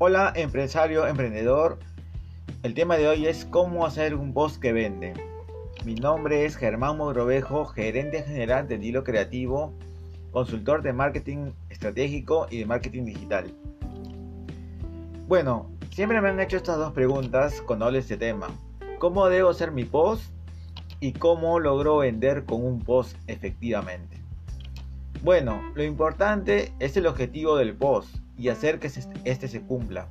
Hola empresario, emprendedor. El tema de hoy es cómo hacer un post que vende. Mi nombre es Germán Mogrovejo, gerente general de Dilo Creativo, consultor de marketing estratégico y de marketing digital. Bueno, siempre me han hecho estas dos preguntas con hablo este tema. ¿Cómo debo hacer mi post? Y cómo logro vender con un post efectivamente. Bueno, lo importante es el objetivo del post y hacer que este se cumpla.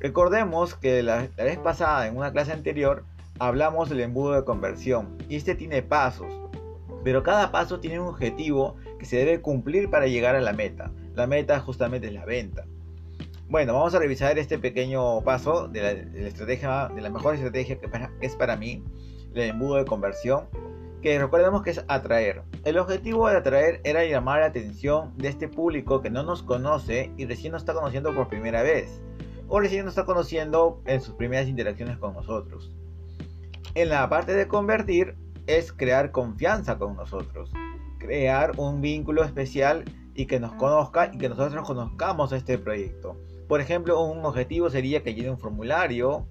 Recordemos que la, vez pasada en una clase anterior hablamos del embudo de conversión y este tiene pasos, pero cada paso tiene un objetivo que se debe cumplir para llegar a la meta. La meta justamente es la venta. Bueno, vamos a revisar este pequeño paso de la, estrategia, de la mejor estrategia que es para mí, el embudo de conversión que recordemos que es atraer. El objetivo de atraer era llamar la atención de este público que no nos conoce y recién nos está conociendo por primera vez, o recién nos está conociendo en sus primeras interacciones con nosotros. En la parte de convertir es crear confianza con nosotros, crear un vínculo especial y que nos conozca y que nosotros conozcamos este proyecto. Por ejemplo, un objetivo sería que llene un formulario,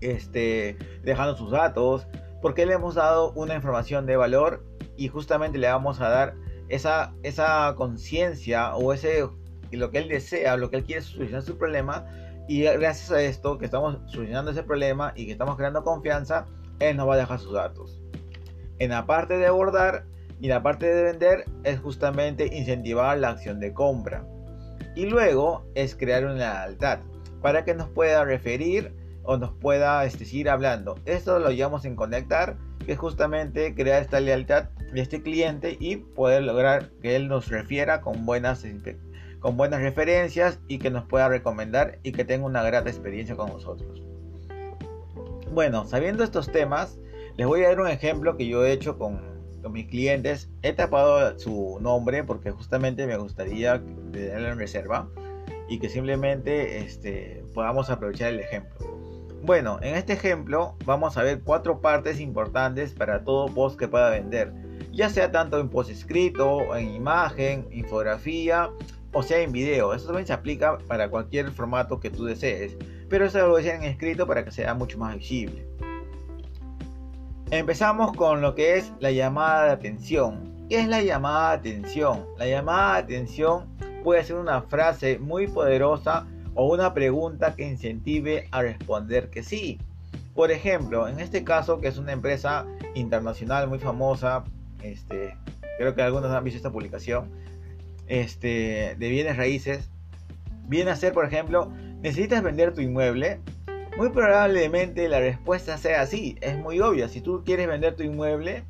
este, dejando sus datos, porque le hemos dado una información de valor y justamente le vamos a dar esa, esa conciencia o ese lo que él desea, lo que él quiere solucionar su problema y gracias a esto que estamos solucionando ese problema y que estamos creando confianza, él nos va a dejar sus datos. En la parte de abordar y la parte de vender es justamente incentivar la acción de compra. Y luego es crear una lealtad para que nos pueda referir o nos pueda este, seguir hablando. Esto lo llamamos en conectar, que justamente crear esta lealtad de este cliente y poder lograr que él nos refiera con buenas, con buenas referencias y que nos pueda recomendar y que tenga una grata experiencia con nosotros. Bueno, sabiendo estos temas, les voy a dar un ejemplo que yo he hecho con, con mis clientes. He tapado su nombre porque justamente me gustaría tenerlo en reserva y que simplemente este, podamos aprovechar el ejemplo. Bueno, en este ejemplo vamos a ver cuatro partes importantes para todo post que pueda vender, ya sea tanto en post escrito, en imagen, infografía o sea en video. Eso también se aplica para cualquier formato que tú desees, pero eso lo voy a hacer en escrito para que sea mucho más visible. Empezamos con lo que es la llamada de atención. ¿Qué es la llamada de atención? La llamada de atención puede ser una frase muy poderosa o una pregunta que incentive a responder que sí. Por ejemplo, en este caso, que es una empresa internacional muy famosa, este, creo que algunos han visto esta publicación, este, de bienes raíces, viene a ser, por ejemplo, ¿necesitas vender tu inmueble? Muy probablemente la respuesta sea sí, es muy obvia. Si tú quieres vender tu inmueble,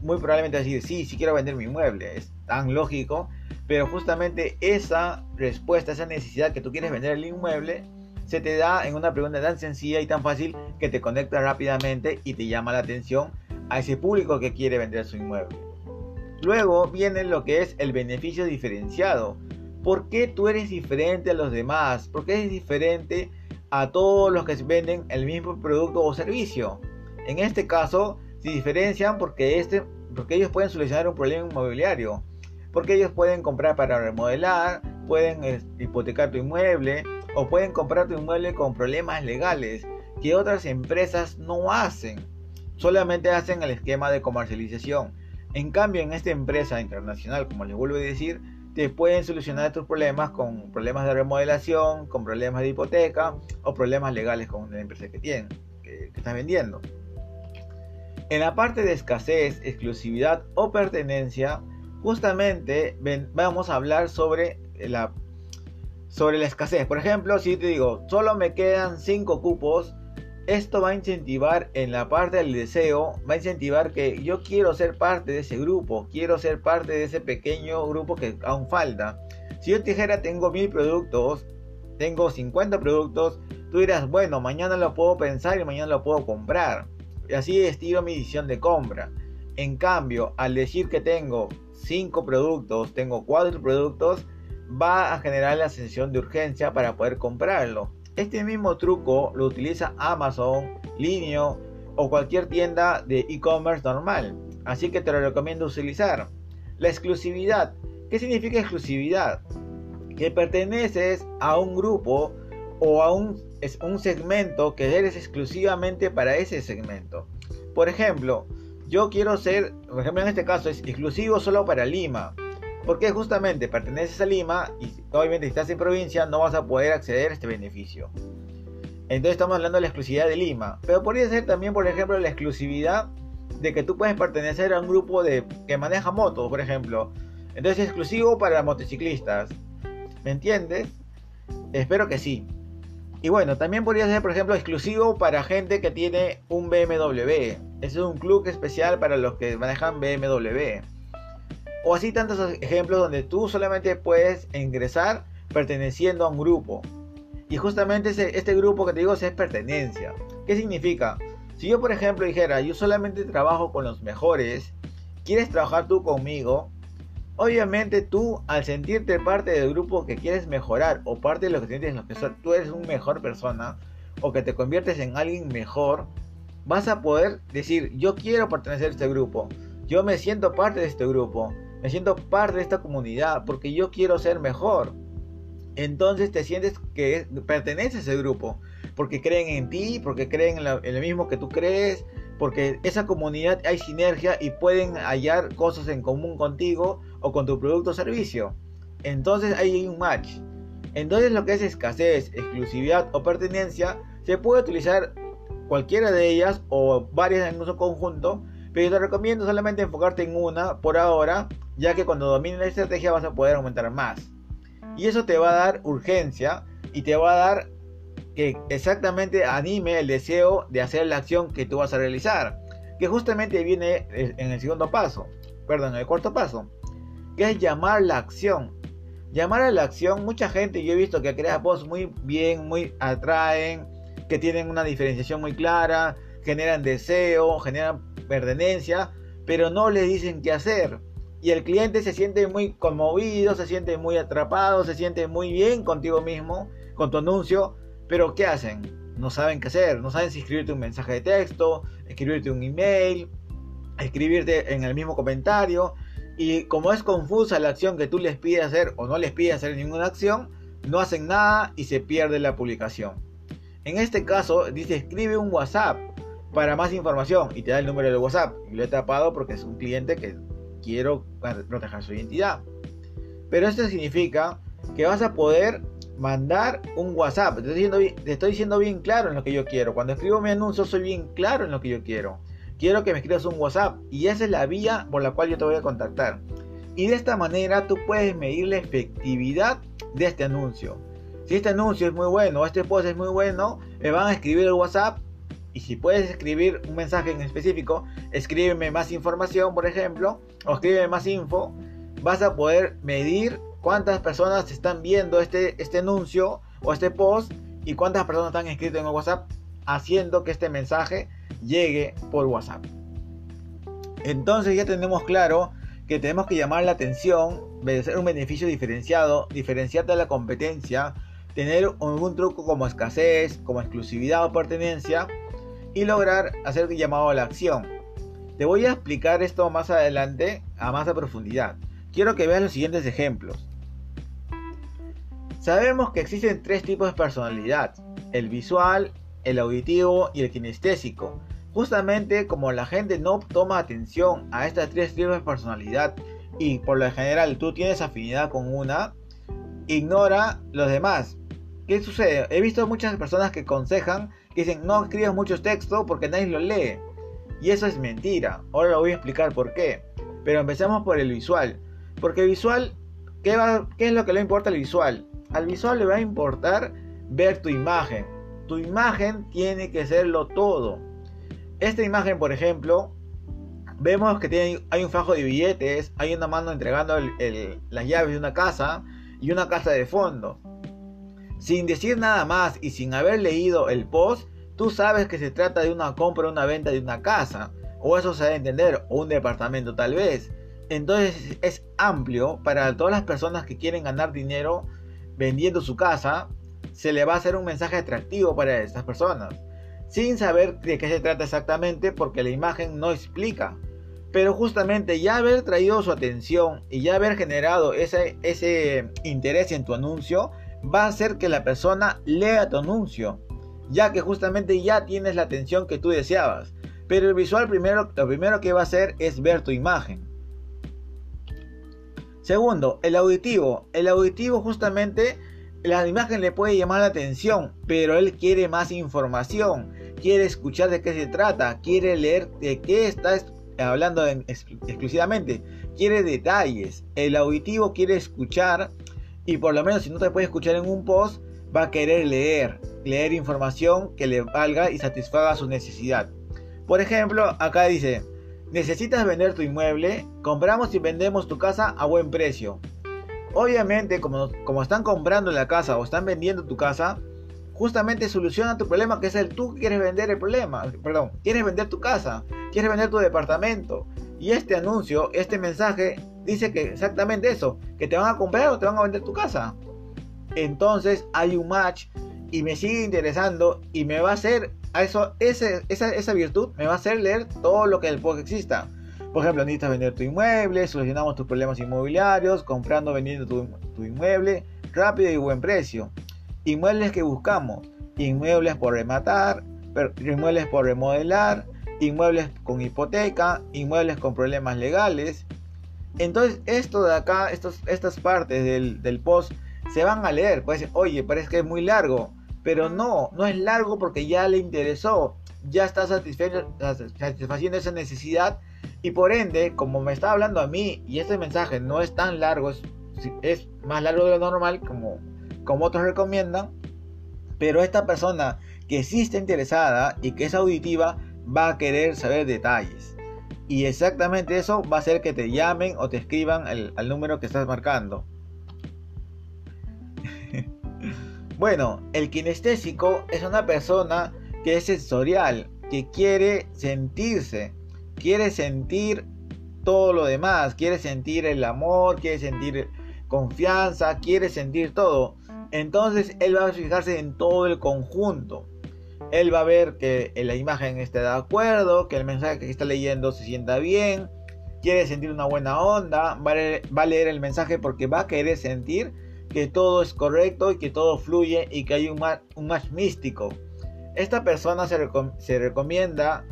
muy probablemente decir sí, sí quiero vender mi inmueble. Es tan lógico pero justamente esa respuesta, esa necesidad que tú quieres vender el inmueble, se te da en una pregunta tan sencilla y tan fácil que te conecta rápidamente y te llama la atención a ese público que quiere vender su inmueble. Luego viene lo que es el beneficio diferenciado. ¿Por qué tú eres diferente a los demás? ¿Por qué eres diferente a todos los que venden el mismo producto o servicio? En este caso, se diferencian porque, este, porque ellos pueden solucionar un problema inmobiliario porque ellos pueden comprar para remodelar, pueden hipotecar tu inmueble o pueden comprar tu inmueble con problemas legales que otras empresas no hacen. Solamente hacen el esquema de comercialización. En cambio, en esta empresa internacional, como les vuelvo a decir, te pueden solucionar tus problemas con problemas de remodelación, con problemas de hipoteca o problemas legales con la empresa que tienen, que, que estás vendiendo. En la parte de escasez, exclusividad o pertenencia, justamente vamos a hablar sobre la, sobre la escasez. Por ejemplo, si te digo, solo me quedan 5 cupos, esto va a incentivar en la parte del deseo, va a incentivar que yo quiero ser parte de ese grupo, quiero ser parte de ese pequeño grupo que aún falta. Si yo te dijera tengo mil productos, tengo 50 productos, tú dirás, bueno, mañana lo puedo pensar y mañana lo puedo comprar. Así estiro mi decisión de compra. En cambio, al decir que tengo 5 productos, tengo 4 productos, va a generar la sensación de urgencia para poder comprarlo. Este mismo truco lo utiliza Amazon, Linio o cualquier tienda de e-commerce normal. Así que te lo recomiendo utilizar. La exclusividad. ¿Qué significa exclusividad? Que perteneces a un grupo o a un, es un segmento que eres exclusivamente para ese segmento. Por ejemplo, yo quiero ser, por ejemplo en este caso es exclusivo solo para Lima. Porque justamente perteneces a Lima y obviamente si estás en provincia no vas a poder acceder a este beneficio. Entonces estamos hablando de la exclusividad de Lima. Pero podría ser también, por ejemplo, la exclusividad de que tú puedes pertenecer a un grupo de, que maneja motos, por ejemplo. Entonces es exclusivo para motociclistas. ¿Me entiendes? Espero que sí. Y bueno, también podría ser, por ejemplo, exclusivo para gente que tiene un BMW. Ese es un club especial para los que manejan BMW. O así tantos ejemplos donde tú solamente puedes ingresar perteneciendo a un grupo. Y justamente este grupo que te digo es pertenencia. ¿Qué significa? Si yo, por ejemplo, dijera, yo solamente trabajo con los mejores, ¿quieres trabajar tú conmigo? Obviamente tú, al sentirte parte del grupo que quieres mejorar, o parte de lo que sientes lo que tú eres una mejor persona, o que te conviertes en alguien mejor, vas a poder decir, yo quiero pertenecer a este grupo, yo me siento parte de este grupo, me siento parte de esta comunidad, porque yo quiero ser mejor. Entonces te sientes que perteneces a ese grupo, porque creen en ti, porque creen en en lo mismo que tú crees, porque esa comunidad hay sinergia y pueden hallar cosas en común contigo o con tu producto o servicio. Entonces hay un match. Entonces lo que es escasez, exclusividad o pertenencia se puede utilizar cualquiera de ellas o varias en un conjunto, pero te recomiendo solamente enfocarte en una por ahora, ya que cuando domines la estrategia vas a poder aumentar más. Y eso te va a dar urgencia y te va a dar que exactamente anime el deseo de hacer la acción que tú vas a realizar. Que justamente viene en el segundo paso, perdón, en el cuarto paso, que es llamar la acción. Llamar a la acción, mucha gente yo he visto que crea posts muy bien, muy atraen, que tienen una diferenciación muy clara, generan deseo, generan pertenencia, pero no le dicen qué hacer. Y el cliente se siente muy conmovido, se siente muy atrapado, se siente muy bien contigo mismo, con tu anuncio, pero ¿qué hacen? No saben qué hacer, no saben si escribirte un mensaje de texto, escribirte un email, escribirte en el mismo comentario. Y como es confusa la acción que tú les pides hacer o no les pides hacer ninguna acción, no hacen nada y se pierde la publicación. En este caso dice escribe un WhatsApp para más información y te da el número de WhatsApp. Y lo he tapado porque es un cliente que quiero proteger su identidad. Pero esto significa que vas a poder mandar un WhatsApp. Te estoy, diciendo, te estoy diciendo bien claro en lo que yo quiero. Cuando escribo mi anuncio soy bien claro en lo que yo quiero. Quiero que me escribas un WhatsApp y esa es la vía por la cual yo te voy a contactar. Y de esta manera tú puedes medir la efectividad de este anuncio. Si este anuncio es muy bueno este post es muy bueno, me van a escribir el WhatsApp. Y si puedes escribir un mensaje en específico, escríbeme más información, por ejemplo, o escríbeme más info, vas a poder medir cuántas personas están viendo este, este anuncio o este post y cuántas personas están escritas en el WhatsApp haciendo que este mensaje llegue por WhatsApp. Entonces ya tenemos claro que tenemos que llamar la atención, ser un beneficio diferenciado, diferenciarte de la competencia, tener algún truco como escasez, como exclusividad o pertenencia y lograr hacer el llamado a la acción. Te voy a explicar esto más adelante a más profundidad. Quiero que veas los siguientes ejemplos. Sabemos que existen tres tipos de personalidad, el visual, el auditivo y el kinestésico. Justamente como la gente no toma atención a estas tres tipos de personalidad y por lo general tú tienes afinidad con una, ignora los demás. ¿Qué sucede? He visto muchas personas que aconsejan que dicen no escribas muchos textos porque nadie lo lee. Y eso es mentira. Ahora lo voy a explicar por qué. Pero empecemos por el visual. Porque visual, ¿qué, ¿qué es lo que le importa al visual? Al visual le va a importar ver tu imagen. Tu imagen tiene que serlo todo. Esta imagen, por ejemplo, vemos que tiene, hay un fajo de billetes, hay una mano entregando las llaves de una casa y una casa de fondo. Sin decir nada más y sin haber leído el post, tú sabes que se trata de una compra una venta de una casa, o eso se debe entender, o un departamento tal vez. Entonces es amplio para todas las personas que quieren ganar dinero vendiendo su casa, se le va a hacer un mensaje atractivo para estas personas, sin saber de qué se trata exactamente porque la imagen no explica. Pero justamente ya haber traído su atención y ya haber generado ese, interés en tu anuncio va a hacer que la persona lea tu anuncio, ya que justamente ya tienes la atención que tú deseabas. Pero el visual primero, lo primero que va a hacer es ver tu imagen. Segundo, el auditivo. El auditivo justamente la imagen le puede llamar la atención, pero él quiere más información, quiere escuchar de qué se trata, quiere leer de qué está hablando exclusivamente, quiere detalles. El auditivo quiere escuchar y por lo menos si no te puede escuchar en un post, va a querer leer, leer información que le valga y satisfaga su necesidad. Por ejemplo, acá dice, necesitas vender tu inmueble, compramos y vendemos tu casa a buen precio. Obviamente, como, como están comprando la casa o están vendiendo tu casa, justamente soluciona tu problema, que es el tú quieres vender el problema, perdón, quieres vender tu casa, quieres vender tu departamento. Y este anuncio, este mensaje, dice que exactamente eso, que te van a comprar o te van a vender tu casa. Entonces hay un match y me sigue interesando y me va a hacer, a eso, esa, esa virtud me va a hacer leer todo lo que el post exista. Por ejemplo, necesitas vender tu inmueble, solucionamos tus problemas inmobiliarios, comprando, vendiendo tu, inmueble, rápido y buen precio. Inmuebles que buscamos, inmuebles por rematar, inmuebles por remodelar, inmuebles con hipoteca, inmuebles con problemas legales. Entonces, esto de acá, estos, estas partes del, del post se van a leer. Puede decir, oye, parece que es muy largo. Pero no, no es largo porque ya le interesó. Ya está satisfaciendo esa necesidad y por ende, como me está hablando a mí y este mensaje no es tan largo, es, más largo de lo normal, como, como otros recomiendan, pero esta persona que sí está interesada y que es auditiva va a querer saber detalles. Y exactamente eso va a hacer que te llamen o te escriban al número que estás marcando. Bueno, el kinestésico es una persona que es sensorial, que quiere sentirse, quiere sentir todo lo demás, quiere sentir el amor, quiere sentir confianza, quiere sentir todo. Entonces él va a fijarse en todo el conjunto. Él va a ver que la imagen esté de acuerdo, que el mensaje que está leyendo se sienta bien, quiere sentir una buena onda, va a leer, el mensaje porque va a querer sentir que todo es correcto y que todo fluye y que hay un match, místico. Esta persona se, se recomienda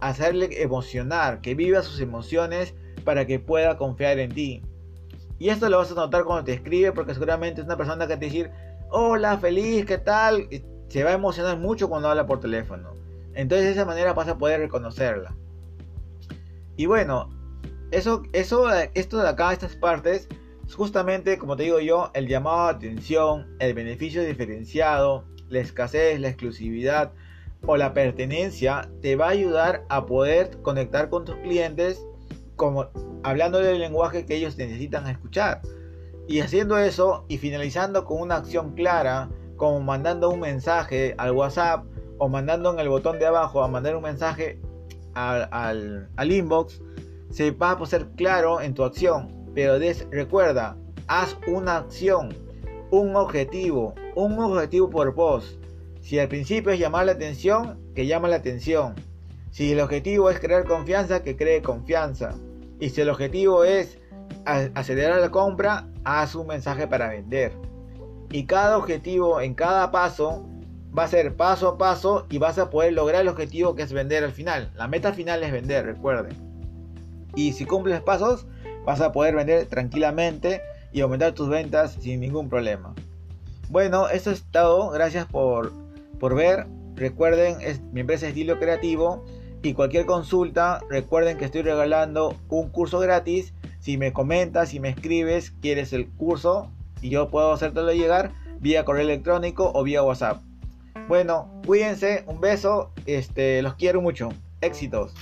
hacerle emocionar, que viva sus emociones para que pueda confiar en ti. Y esto lo vas a notar cuando te escribe porque seguramente es una persona que te decir, hola, feliz, ¿qué tal? se va a emocionar mucho cuando habla por teléfono. Entonces de esa manera vas a poder reconocerla. Y bueno, eso, eso, esto de acá, estas partes, es justamente, como te digo yo, el llamado a atención, el beneficio diferenciado, la escasez, la exclusividad, o la pertenencia te va a ayudar a poder conectar con tus clientes como hablando del lenguaje que ellos necesitan escuchar. Y haciendo eso y finalizando con una acción clara, como mandando un mensaje al WhatsApp o mandando en el botón de abajo a mandar un mensaje al, al, inbox, se va a ser claro en tu acción. Pero recuerda, haz una acción, un objetivo, un objetivo por post si al principio es llamar la atención, que llama la atención. Si el objetivo es crear confianza, que cree confianza. Y si el objetivo es acelerar la compra, haz un mensaje para vender. Y cada objetivo en cada paso va a ser paso a paso y vas a poder lograr el objetivo que es vender al final. La meta final es vender, recuerden. Y si cumples pasos, vas a poder vender tranquilamente y aumentar tus ventas sin ningún problema. Bueno, eso es todo. Gracias por por ver. Recuerden, es, mi empresa es Estilo Creativo y cualquier consulta, recuerden que estoy regalando un curso gratis. Si me comentas, si me escribes, quieres el curso y yo puedo hacértelo llegar vía correo electrónico o vía WhatsApp. Bueno, cuídense, un beso, este, los quiero mucho. Éxitos.